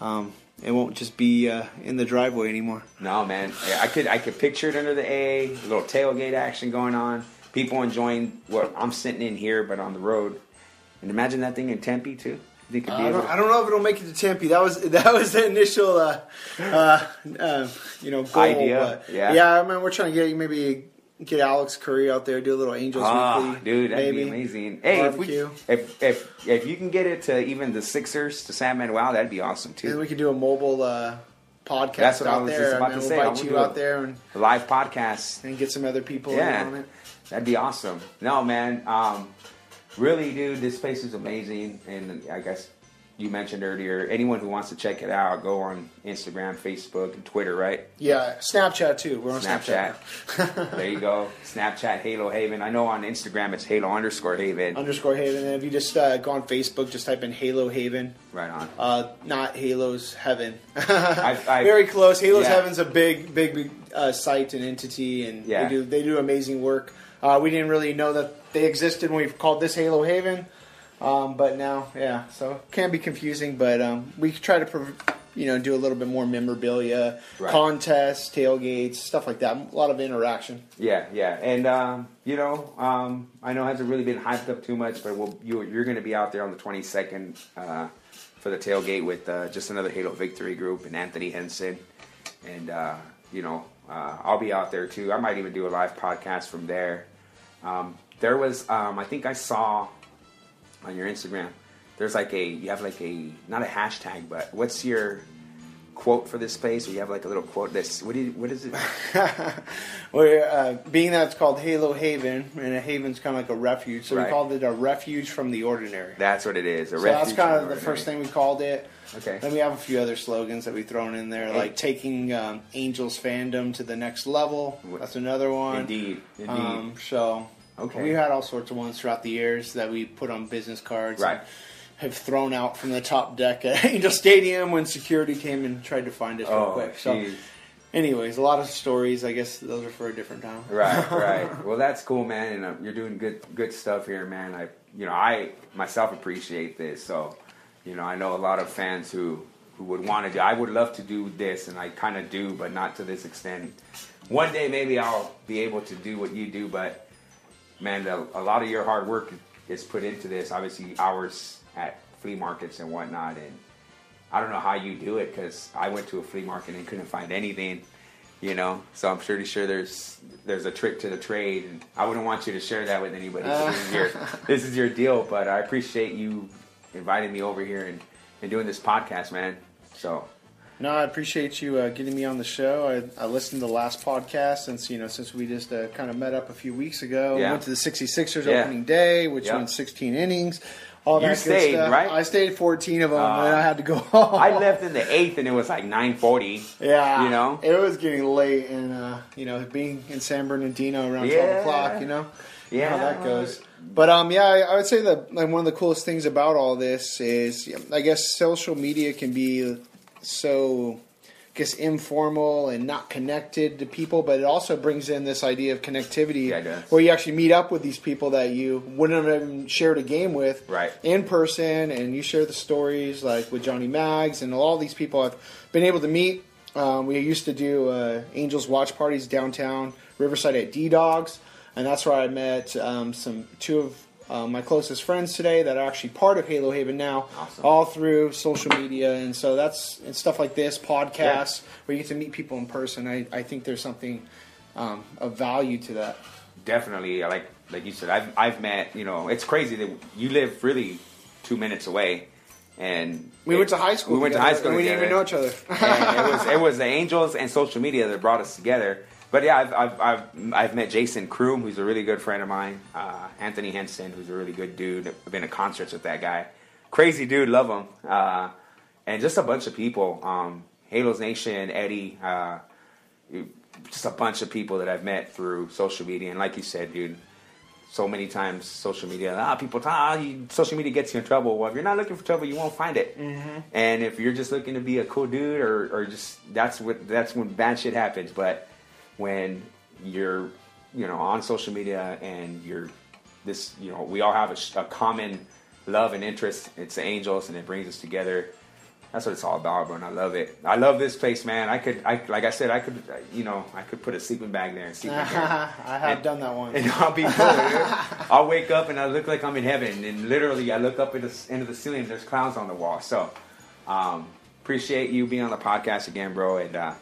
um, it won't just be uh, in the driveway anymore. No, man. I could I could picture it under the A, a little tailgate action going on. People enjoying what I'm sitting in here, but on the road. And imagine that thing in Tempe too. You think it'd be I don't, I don't know if it'll make it to Tempe. That was that was the initial, uh, uh, uh, you know, goal. Idea, but- yeah. yeah. I mean, we're trying to get maybe get Alex Curry out there, do a little Angels Ah, Weekly, dude, that'd maybe. be amazing. Hey, if we if if if you can get it to even the Sixers to San Manuel, that'd be awesome And too. we could do a mobile uh, podcast That's what I out was there. just about and to say. I We'll invite you out there and, A live podcast. and get some other people Yeah. in on it. That'd be awesome. No, man. Um, really, dude, this place is amazing. And I guess you mentioned earlier, anyone who wants to check it out, go on Instagram, Facebook, and Twitter, right? Yeah, Snapchat too. We're on Snapchat. Snapchat. there you go. Snapchat Halo Haven. I know on Instagram it's Halo underscore Haven. Underscore Haven. And if you just uh, go on Facebook, just type in Halo Haven. right on. Uh, not Halo's Heaven. I've- Very close. Halo's yeah. Heaven's a big, big, big uh, site and entity, and Yeah. they do they do amazing work. Uh, we didn't really know that they existed when we called this Halo Haven, um, but now, yeah, so can be confusing. But um, we try to, prov- you know, do a little bit more memorabilia, Right. contests, tailgates, stuff like that. A lot of interaction. Yeah, yeah, and um, you know, um, I know it hasn't really been hyped up too much, but we'll, you, you're going to be out there on the 22nd uh, for the tailgate with uh, just another Halo Victory group and Anthony Henson, and uh, you know, uh, I'll be out there too. I might even do a live podcast from there. Um, there was, um, I think I saw on your Instagram there's like a you have like a not a hashtag, but what's your quote for this place? Or you have like a little quote. This what you, what is it? We're, uh, being that it's called Halo Haven, and a haven's kind of like a refuge, so Right. we called it a refuge from the ordinary. That's what it is. A So that's kind of the first thing we called it. Okay. Then we have a few other slogans that we've thrown in there, like taking um, Angels fandom to the next level. That's another one. Indeed, indeed. Um, so Okay. we had all sorts of ones throughout the years that we put on business cards. Right. and Have thrown out from the top deck at Angel Stadium when security came and tried to find us real oh, quick. So, anyways, a lot of stories. I guess those are for a different time. right, right. Well, that's cool, man, and uh, you're doing good, good stuff here, man. I, you know, I myself appreciate this. So, you know, I know a lot of fans who who would want to do. I would love to do this, and I kind of do, but not to this extent. One day, maybe I'll be able to do what you do, but man, a, a lot of your hard work is put into this. Obviously, hours at flea markets and whatnot, and I don't know how you do it because I went to a flea market and couldn't find anything, you know. So I'm pretty sure there's there's a trick to the trade, and I wouldn't want you to share that with anybody. So this is your this is your deal, but I appreciate you inviting me over here and, and doing this podcast, man. So No, I appreciate you uh, getting me on the show. I, I listened to the last podcast since you know since we just uh, kind of met up a few weeks ago. Yeah. Went to the 66ers Yeah. opening day, which Yeah. went 16 innings. All You that good stuff. right? I stayed 14 of them, Uh, and I had to go home. I left in the eighth, and it was like 9:40. Yeah, you know. it was getting late, and uh, you know, being in San Bernardino around Yeah. 12 o'clock, you know, Yeah. how that goes. But um, yeah, I, I would say that like one of the coolest things about all this is, I guess, social media can be so, I guess, informal and not connected to people, but it also brings in this idea of connectivity, Yeah, where you actually meet up with these people that you wouldn't have even shared a game with, Right. in person, and you share the stories like with Johnny Mags and all these people I've been able to meet. Um, we used to do uh, Angels watch parties downtown Riverside at D Dogs, and that's where I met um, some two of uh, my closest friends today that are actually part of Halo Haven now, Awesome. all through social media, and so that's and stuff like this podcasts where you get to meet people in person. I, I think there's something um, of value to that. definitely like like you said i've i've met you know it's crazy that you live really two minutes away and We went to high school. we went to high school we didn't even know each other. it was it was the angels and social media that brought us together but yeah i've i've i've, I've met jason kroom who's a really good friend of mine uh, anthony henson who's a really good dude i've been to concerts with that guy crazy dude love him uh, and just a bunch of people um, halos nation eddie uh, just a bunch of people that I've met through social media. And like you said, dude, so many times social media, ah, people talk, ah, you, social media gets you in trouble. Well, if you're not looking for trouble, you won't find it. And if you're just looking to be a cool dude, or, or just that's what that's when bad shit happens. But when you're, you know, on social media and you're this, you know, we all have a, a common love and interest. It's the Angels, and it brings us together that's what it's all about, bro. And I love it. I love this place, man. I could, I like I said, I could, you know, I could put a sleeping bag there and sleep in. I have And- done that once. And I'll be cool. I'll wake up and I look like I'm in heaven. And literally, I look up into the, into the ceiling. and There's clowns on the wall. So, um, appreciate you being on the podcast again, bro. And uh,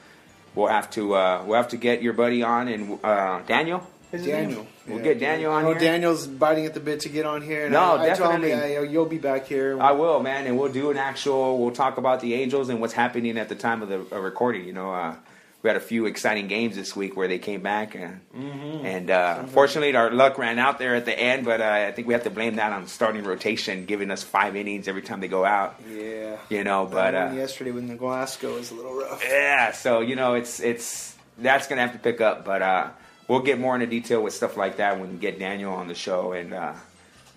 we'll have to, uh, we'll have to get your buddy on and uh, Daniel. is? Daniel. We'll Yeah. get Daniel on I know here. Daniel's biting at the bit to get on here. And No, I, I told him, definitely. yeah, you'll be back here. I will, man, and we'll do an actual. We'll talk about the Angels and what's happening at the time of the uh, recording. You know, uh, we had a few exciting games this week where they came back, and, Mm-hmm. and uh, unfortunately, our luck ran out there at the end. But uh, I think we have to blame that on starting rotation, giving us five innings every time they go out. yeah. You know, But uh, yesterday when Nolasco was a little rough. yeah, so you know, it's it's that's gonna have to pick up, but uh, we'll get more into detail with stuff like that when we get Daniel on the show, and uh,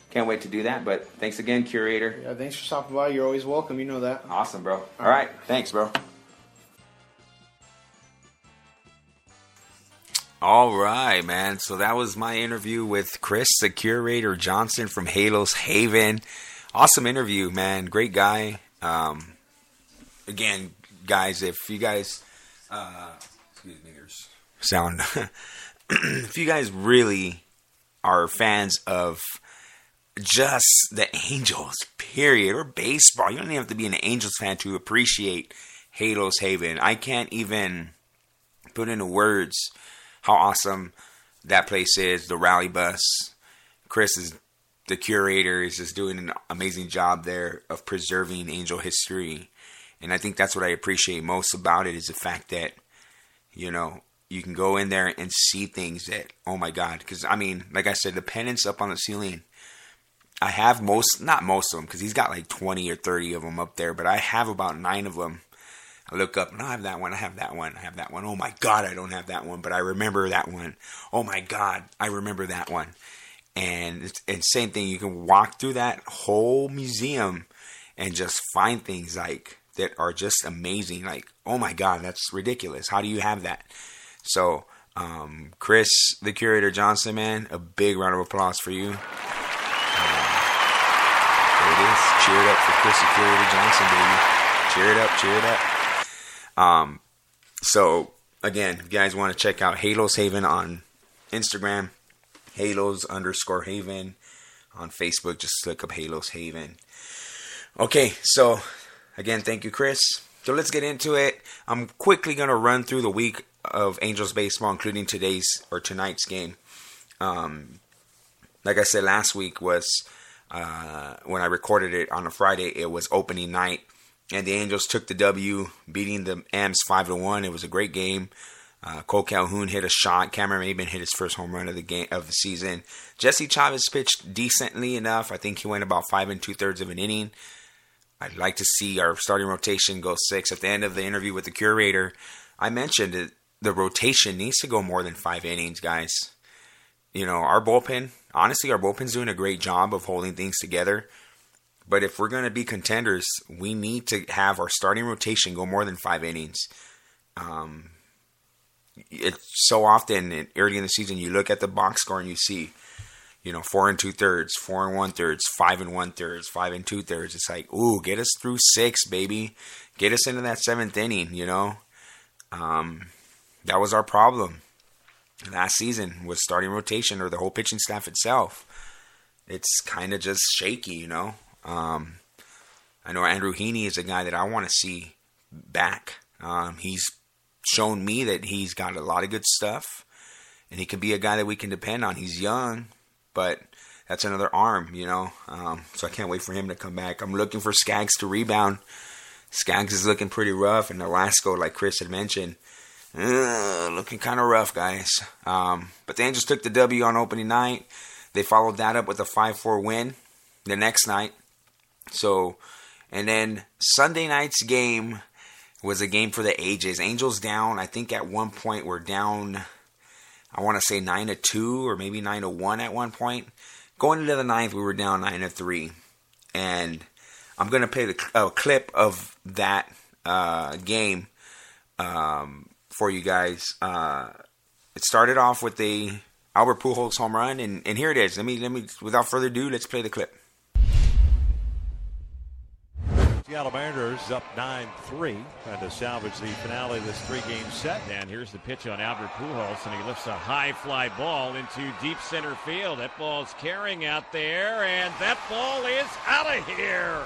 can't wait to do that. But thanks again, curator. Yeah, thanks for stopping by. You're always welcome. You know that. Awesome, bro. All right. Thanks, bro. All right, man. So that was my interview with Chris, the curator Johnson from Halos Haven. Awesome interview, man. Great guy. Um, again, guys, if you guys, uh, excuse me, there's sound. if you guys really are fans of just the Angels, period, or baseball. You don't even have to be an Angels fan to appreciate Halos Haven. I can't even put into words how awesome that place is. The rally bus. Chris is the curator is just doing an amazing job there of preserving Angel history. And I think that's what I appreciate most about it is the fact that, you know, you can go in there and see things that, oh my God. Because, I mean, like I said, the pennants up on the ceiling, I have most, not most of them, because he's got like 20 or 30 of them up there, but I have about nine of them. I look up and I have that one, I have that one, I have that one. Oh my God, I don't have that one, but I remember that one. Oh my God, I remember that one. And, and same thing, you can walk through that whole museum and just find things like that are just amazing. Like, oh my God, that's ridiculous. How do you have that? So, um, Chris, the curator Johnson, man, a big round of applause for you. Um, there it is. Cheer it up for Chris, the curator Johnson, baby. Cheer it up, cheer it up. Um, so again, if you guys want to check out Halos Haven on Instagram, Halos underscore Haven on Facebook, just look up Halos Haven. Okay, so again, thank you, Chris. So let's get into it. I'm quickly to run through the week of Angels baseball, including today's or tonight's game. Um, like I said last week was uh, when I recorded it on a Friday. It was opening night, and the Angels took the W, beating the A's five to one. It was a great game. Uh, Cole Calhoun hit a shot. Cameron Maybin hit his first home run of the game of the season. Jesse Chavez pitched decently enough. I think he went about five and two thirds of an inning. I'd like to see our starting rotation go six. At the end of the interview with the curator, I mentioned that the rotation needs to go more than five innings, guys. You know, our bullpen, honestly, our bullpen's doing a great job of holding things together. But if we're going to be contenders, we need to have our starting rotation go more than five innings. Um, it's so often early in the season you look at the box score and you see, you know, four and two thirds, four and one thirds, five and one thirds, five and two thirds. It's like, ooh, get us through six, baby. Get us into that seventh inning, you know. Um, that was our problem last season with starting rotation or the whole pitching staff itself. It's kind of just shaky, you know. Um, I know Andrew Heaney is a guy that I want to see back. Um, he's shown me that he's got a lot of good stuff, and he could be a guy that we can depend on. He's young, but that's another arm, you know. Um, so I can't wait for him to come back. I'm looking for Skaggs to rebound. Skaggs is looking pretty rough, and Nolasco, like Chris had mentioned, uh, looking kind of rough, guys. Um, but the Angels took the W on opening night. They followed that up with a 5 4 win the next night. So, and then Sunday night's game was a game for the ages. Angels down, I think at one point we're down, I want to say 9 to 2 or maybe 9 to 1 at one point. Going into the ninth, we were down 9 to 3. And I'm going to play the uh, clip of that uh, game. Um, for you guys. Uh, it started off with the Albert Pujols home run, and, and here it is. Let me let me without further ado, let's play the clip. Seattle Mariners up 9-3, trying to salvage the finale of this three-game set. And here's the pitch on Albert Pujols, and he lifts a high fly ball into deep center field. That ball's carrying out there, and that ball is out of here.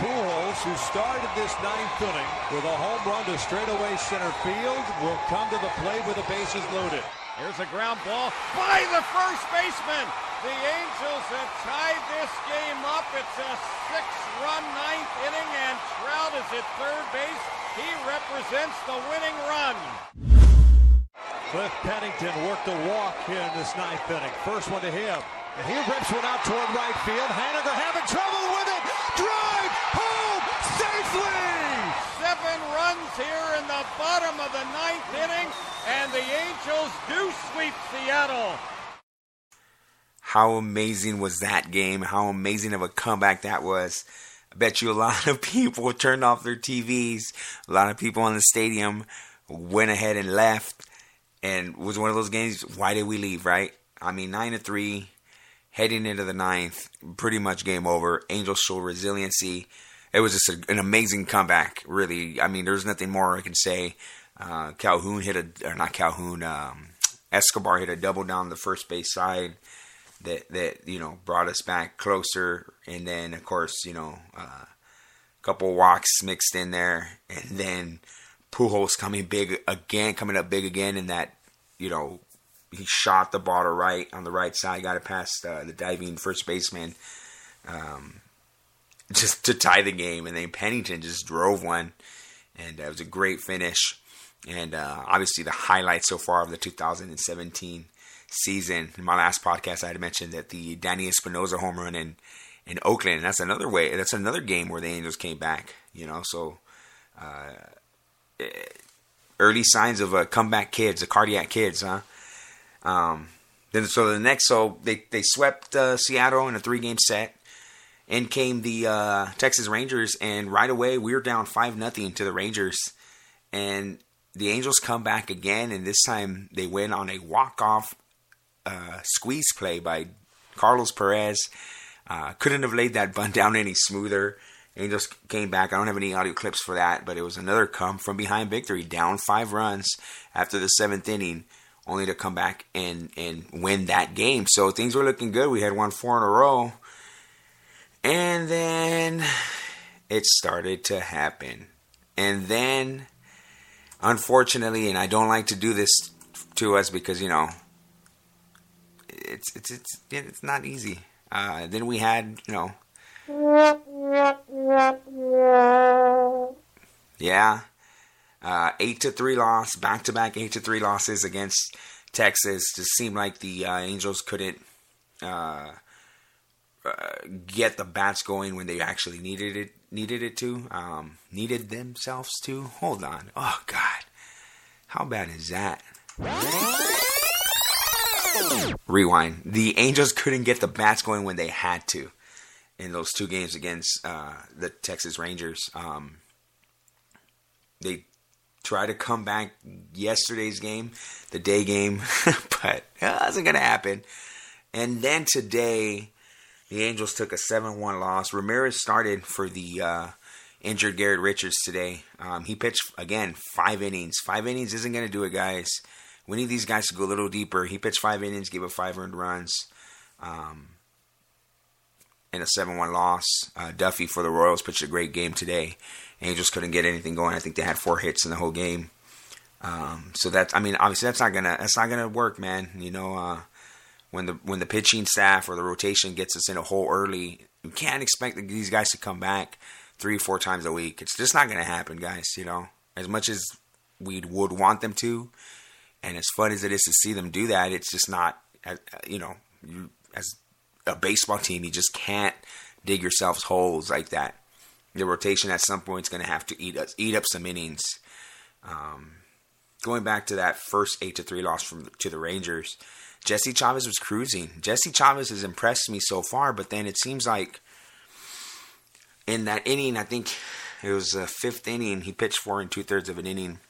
Pujols, who started this ninth inning with a home run to straightaway center field, will come to the plate with the bases loaded. Here's a ground ball by the first baseman. The Angels have tied this game up. It's a six-run ninth inning, and Trout is at third base. He represents the winning run. Cliff Pennington worked a walk in this ninth inning. First one to him. And he rips one out toward right field. Haniger having trouble with it. Drive home safely. Seven runs here in the bottom of the ninth inning, and the Angels do sweep Seattle. How amazing was that game? How amazing of a comeback that was. I bet you a lot of people turned off their TVs. A lot of people in the stadium went ahead and left. And was one of those games. Why did we leave, right? I mean, 9 to 3, heading into the ninth, pretty much game over. Angels show resiliency. It was just a, an amazing comeback, really. I mean, there's nothing more I can say. Uh, Calhoun hit a, or not Calhoun, um, Escobar hit a double down the first base side that that you know brought us back closer, and then of course you know uh, a couple walks mixed in there, and then Pujols coming big again, coming up big again in that you know he shot the ball to right on the right side, got it past uh, the diving first baseman, um, just to tie the game, and then Pennington just drove one, and it was a great finish. And uh, obviously, the highlight so far of the 2017 season. In my last podcast, I had mentioned that the Danny Espinosa home run in in Oakland. And that's another way. That's another game where the Angels came back. You know, so uh, early signs of a comeback kids, the cardiac kids, huh? Um, then so the next, so they they swept uh, Seattle in a three game set. In came the uh, Texas Rangers, and right away we were down five nothing to the Rangers, and the Angels come back again, and this time they win on a walk off uh, squeeze play by Carlos Perez. Uh, couldn't have laid that bun down any smoother. Angels came back. I don't have any audio clips for that, but it was another come from behind victory, down five runs after the seventh inning, only to come back and and win that game. So things were looking good. We had won four in a row, and then it started to happen, and then unfortunately, and I don't like to do this to us because you know it's it's it's it's not easy. Uh, then we had you know. Yeah, uh, eight to three loss, back to back eight to three losses against Texas. Just seemed like the uh, Angels couldn't uh, uh, get the bats going when they actually needed it needed it to um, needed themselves to. Hold on, oh God, how bad is that? Rewind. The Angels couldn't get the bats going when they had to in those two games against uh, the Texas Rangers. Um, they tried to come back yesterday's game, the day game, but it wasn't going to happen. And then today, the Angels took a 7 1 loss. Ramirez started for the uh, injured Garrett Richards today. Um, he pitched, again, five innings. Five innings isn't going to do it, guys. We need these guys to go a little deeper. He pitched five innings, gave up five earned runs. Um, in a 7 1 loss. Uh, Duffy for the Royals pitched a great game today. Angels couldn't get anything going. I think they had four hits in the whole game. Um, so that's, I mean, obviously that's not gonna that's not gonna work, man. You know, uh, when the when the pitching staff or the rotation gets us in a hole early, you can't expect these guys to come back three four times a week. It's just not gonna happen, guys. You know, as much as we would want them to, and as fun as it is to see them do that, it's just not. Uh, you know, you, as a baseball team, you just can't dig yourselves holes like that. The rotation at some point is going to have to eat us eat up some innings. Um, going back to that first eight to three loss from to the Rangers, Jesse Chavez was cruising. Jesse Chavez has impressed me so far, but then it seems like in that inning, I think it was the fifth inning, he pitched four and two thirds of an inning.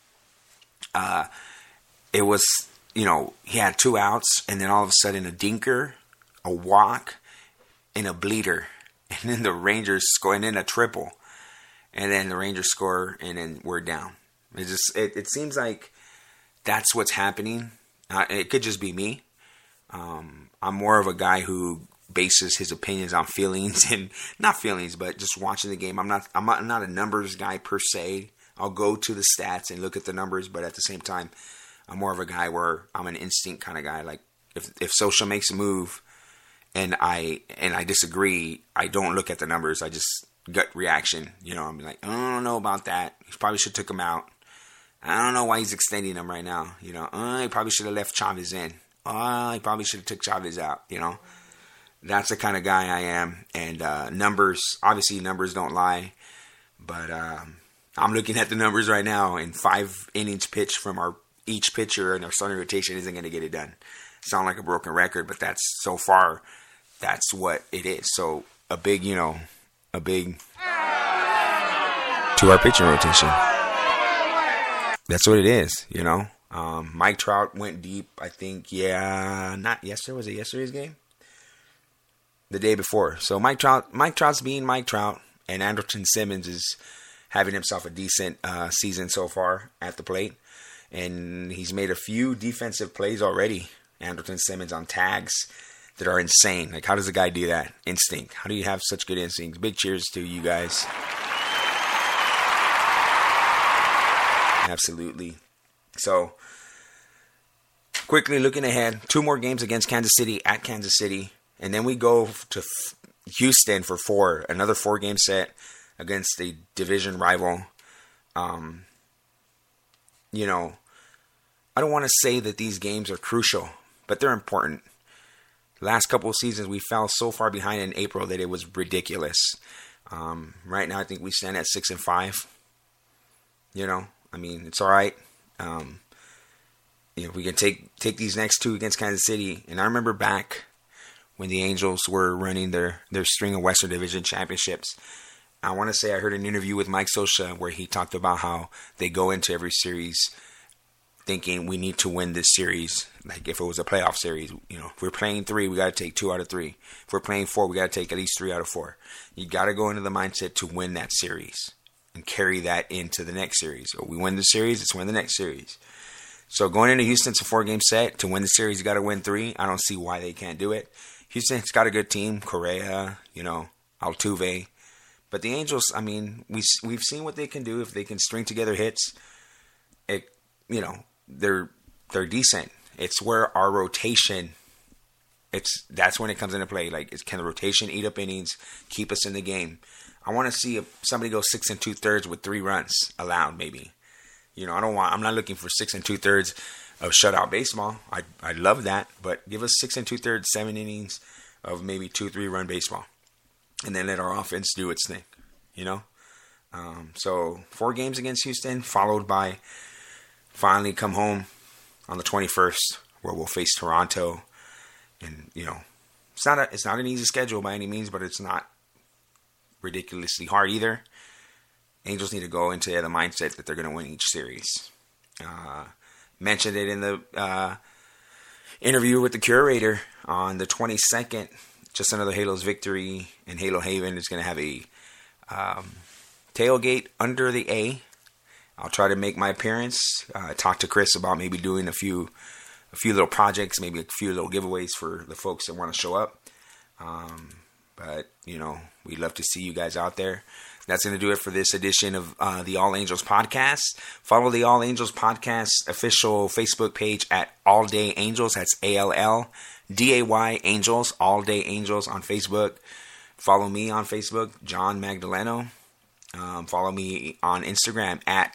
Uh, it was you know he had two outs, and then all of a sudden a dinker a walk, and a bleeder. And then the Rangers score, and then a triple. And then the Rangers score, and then we're down. It just it, it seems like that's what's happening. Uh, it could just be me. Um, I'm more of a guy who bases his opinions on feelings and not feelings, but just watching the game. I'm not I'm not, I'm not a numbers guy per se. I'll go to the stats and look at the numbers, but at the same time, I'm more of a guy where I'm an instinct kind of guy. Like if if Scioscia makes a move, and I and I disagree. I don't look at the numbers. I just gut reaction. You know, I'm like, I don't know about that. He probably should took him out. I don't know why he's extending him right now. You know, uh, he probably should have left Chavez in. Uh, he probably should have took Chavez out. You know, that's the kind of guy I am. And uh, numbers, obviously, numbers don't lie. But um, I'm looking at the numbers right now, and five innings pitched from our each pitcher in their starting rotation isn't going to get it done. Sound like a broken record, but that's so far that's what it is. So a big, you know, a big to our pitching rotation. That's what it is, you know. Um, Mike Trout went deep. I think, yeah, not yesterday. Was it yesterday's game? The day before. So Mike Trout, Mike Trout's being Mike Trout, and Andrelton Simmons is having himself a decent uh, season so far at the plate, and he's made a few defensive plays already. Andrelton Simmons on tags that are insane. Like, how does a guy do that? Instinct. How do you have such good instincts? Big cheers to you guys. Absolutely. So, quickly looking ahead, two more games against Kansas City at Kansas City, and then we go to Houston for four, another four game set against a division rival. Um, you know, I don't want to say that these games are crucial, but they're important. Last couple of seasons, we fell so far behind in April that it was ridiculous. Um, right now, I think we stand at six and five. You know, I mean, it's all right. Um, you know, we can take take these next two against Kansas City, and I remember back when the Angels were running their their string of Western Division championships. I want to say I heard an interview with Mike Scioscia where he talked about how they go into every series thinking we need to win this series. Like if it was a playoff series, you know, if we're playing three, we got to take two out of three. If we're playing four, we got to take at least three out of four. You got to go into the mindset to win that series and carry that into the next series. Or we win the series, let's win the next series. So going into Houston, it's a four game set. To win the series, you got to win three. I don't see why they can't do it. Houston's got a good team, Correa, you know, Altuve. But the Angels, I mean, we we've seen what they can do if they can string together hits. It, you know, they're they're decent. It's where our rotation. It's that's when it comes into play. Like, can the rotation eat up innings, keep us in the game? I want to see if somebody goes six and two thirds with three runs allowed, maybe. You know, I don't want. I'm not looking for six and two thirds of shutout baseball. I I love that, but give us six and two thirds, seven innings of maybe two three run baseball, and then let our offense do its thing. You know, um, so four games against Houston, followed by finally come home on the 21st, where we'll face Toronto, and you know, it's not a, it's not an easy schedule by any means, but it's not ridiculously hard either. Angels need to go into the mindset that they're going to win each series. Uh, mentioned it in the uh, interview with the curator on the 22nd. Just another Halos victory, and Halo Haven is going to have a um, tailgate under the A. I'll try to make my appearance. Uh, talk to Chris about maybe doing a few, a few little projects, maybe a few little giveaways for the folks that want to show up. Um, but you know, we'd love to see you guys out there. That's going to do it for this edition of uh, the All Angels podcast. Follow the All Angels podcast official Facebook page at All Day Angels. That's A L L D A Y Angels, All Day Angels on Facebook. Follow me on Facebook, John Magdaleno. Um, follow me on Instagram at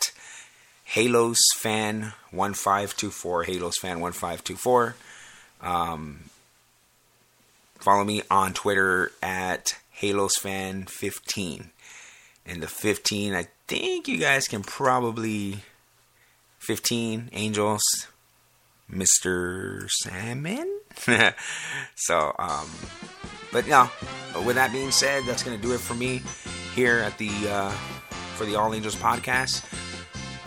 Halos Fan 1524. Halos Fan 1524. Um, follow me on Twitter at Halos Fan 15 and the 15 i think you guys can probably 15 angels mr salmon? So um but no. With that being said that's gonna do it for me here at the uh for the all angels podcast.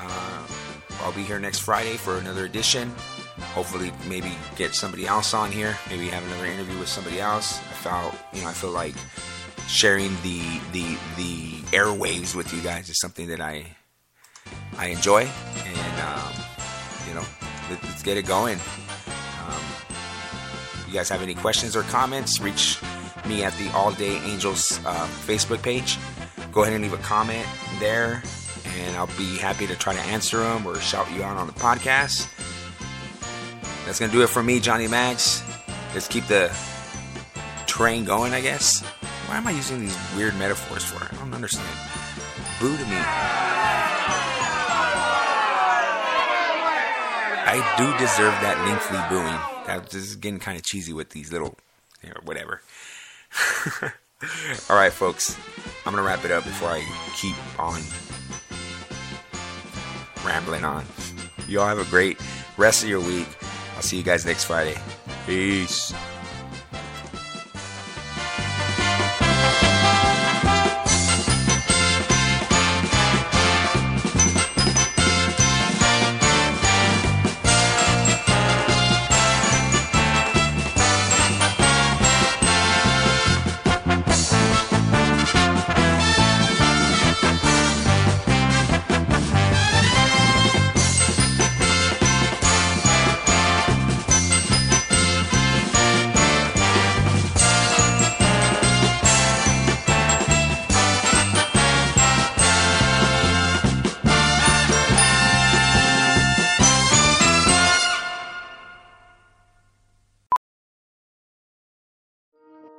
Uh i'll be here next friday for another edition. Hopefully maybe get somebody else on here. Maybe have another interview with somebody else. I felt you know i feel like sharing the the the airwaves with you guys is something that I I enjoy, and um, you know, let, us get it going. Um, you guys have any questions or comments? Reach me at the All Day Angels uh, Facebook page. Go ahead and leave a comment there, and I'll be happy to try to answer them or shout you out on the podcast. That's gonna do it for me, Johnny Mags. Let's keep the train going, I guess. Why am I using these weird metaphors for? I don't understand. Boo to me. I do deserve that lengthy booing. That is getting kind of cheesy with these little, you know, whatever. All right, folks. I'm gonna wrap it up before I keep on rambling on. You all have a great rest of your week. I'll see you guys next Friday. Peace.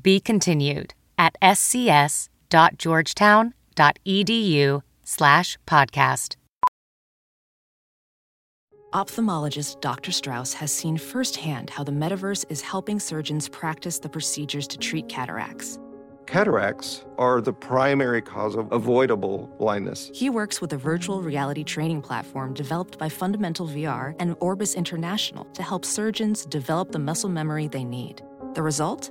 Be continued at scs.georgetown.edu slash podcast. Ophthalmologist Dr. Strauss has seen firsthand how the metaverse is helping surgeons practice the procedures to treat cataracts. Cataracts are the primary cause of avoidable blindness. He works with a virtual reality training platform developed by Fundamental VR and Orbis International to help surgeons develop the muscle memory they need. The result?